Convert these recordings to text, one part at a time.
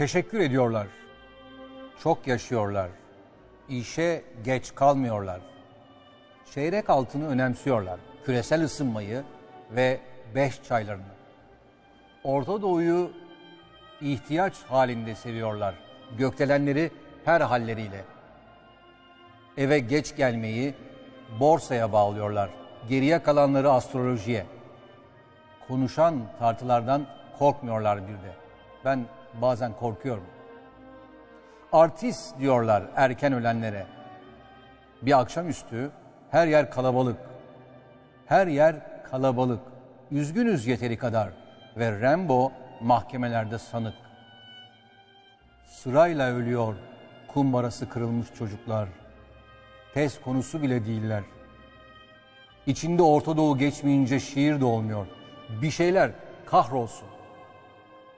Teşekkür ediyorlar. Çok yaşıyorlar. İşe geç kalmıyorlar. Çeyrek altını önemsiyorlar. Küresel ısınmayı ve beş çaylarını. Orta Doğu'yu ihtiyaç halinde seviyorlar. Gökdelenleri her halleriyle. Eve geç gelmeyi borsaya bağlıyorlar. Geriye kalanları astrolojiye. Konuşan tartılardan korkmuyorlar bir de. Ben bazen korkuyorum. Artist diyorlar erken ölenlere. Bir akşamüstü her yer kalabalık. Her yer kalabalık. Üzgünüz yeteri kadar ve Rambo mahkemelerde sanık. Sırayla ölüyor kumbarası kırılmış çocuklar. Tez konusu bile değiller. İçinde Orta Doğu geçmeyince şiir de olmuyor. Bir şeyler kahrolsun.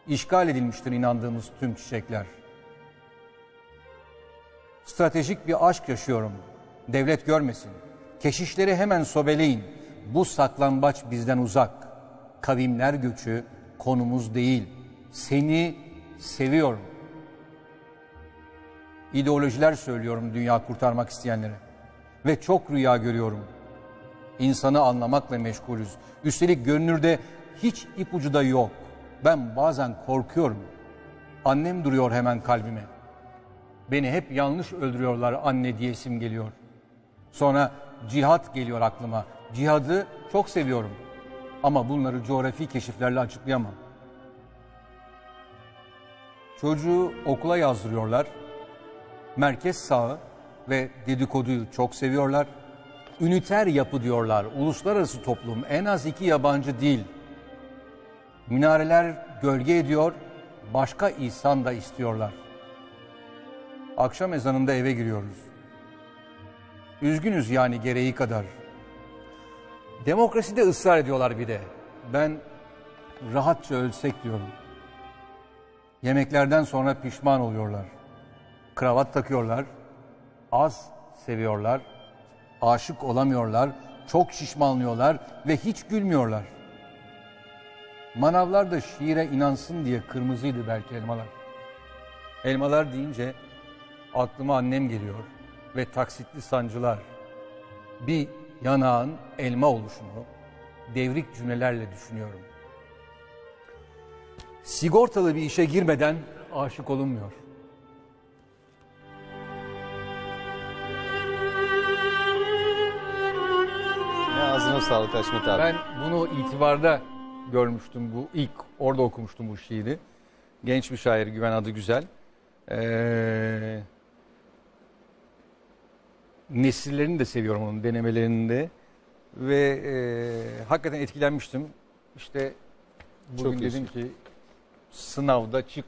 İşgal edilmiştir inandığımız tüm çiçekler. Stratejik bir aşk yaşıyorum. Devlet görmesin. Keşişleri hemen sobeleyin. Bu saklambaç bizden uzak. Kavimler göçü konumuz değil. Seni seviyorum. İdeolojiler söylüyorum dünya kurtarmak isteyenlere. Ve çok rüya görüyorum. İnsanı anlamakla meşgulüz. Üstelik görünürde hiç ipucu da yok. Ben bazen korkuyorum. Annem duruyor hemen kalbime. Beni hep yanlış öldürüyorlar anne diyesim geliyor. Sonra cihat geliyor aklıma. Cihadı çok seviyorum. Ama bunları coğrafi keşiflerle açıklayamam. Çocuğu okula yazdırıyorlar. Merkez sağı ve dedikoduyu çok seviyorlar. Üniter yapı diyorlar. Uluslararası toplum en az iki yabancı değil. Minareler gölge ediyor, başka ihsan da istiyorlar. Akşam ezanında eve giriyoruz. Üzgünüz yani gereği kadar. Demokraside ısrar ediyorlar bir de. Ben rahatça ölsek diyorum. Yemeklerden sonra pişman oluyorlar. Kravat takıyorlar. Az seviyorlar. Aşık olamıyorlar. Çok şişmanlıyorlar ve hiç gülmüyorlar. Manavlar da şiire inansın diye kırmızıydı belki elmalar. Elmalar deyince aklıma annem geliyor ve taksitli sancılar. Bir yanağın elma oluşunu devrik cümlelerle düşünüyorum. Sigortalı bir işe girmeden aşık olunmuyor. Ne ağzına sağlık Haşmet abi. Ben bunu itibarda görmüştüm bu ilk orada okumuştum bu şiiri. Genç bir şair Güven adı güzel. Ee, nesillerini de seviyorum onun denemelerinde ve e, hakikaten etkilenmiştim. İşte bugün Çok dedim ki sınavda çık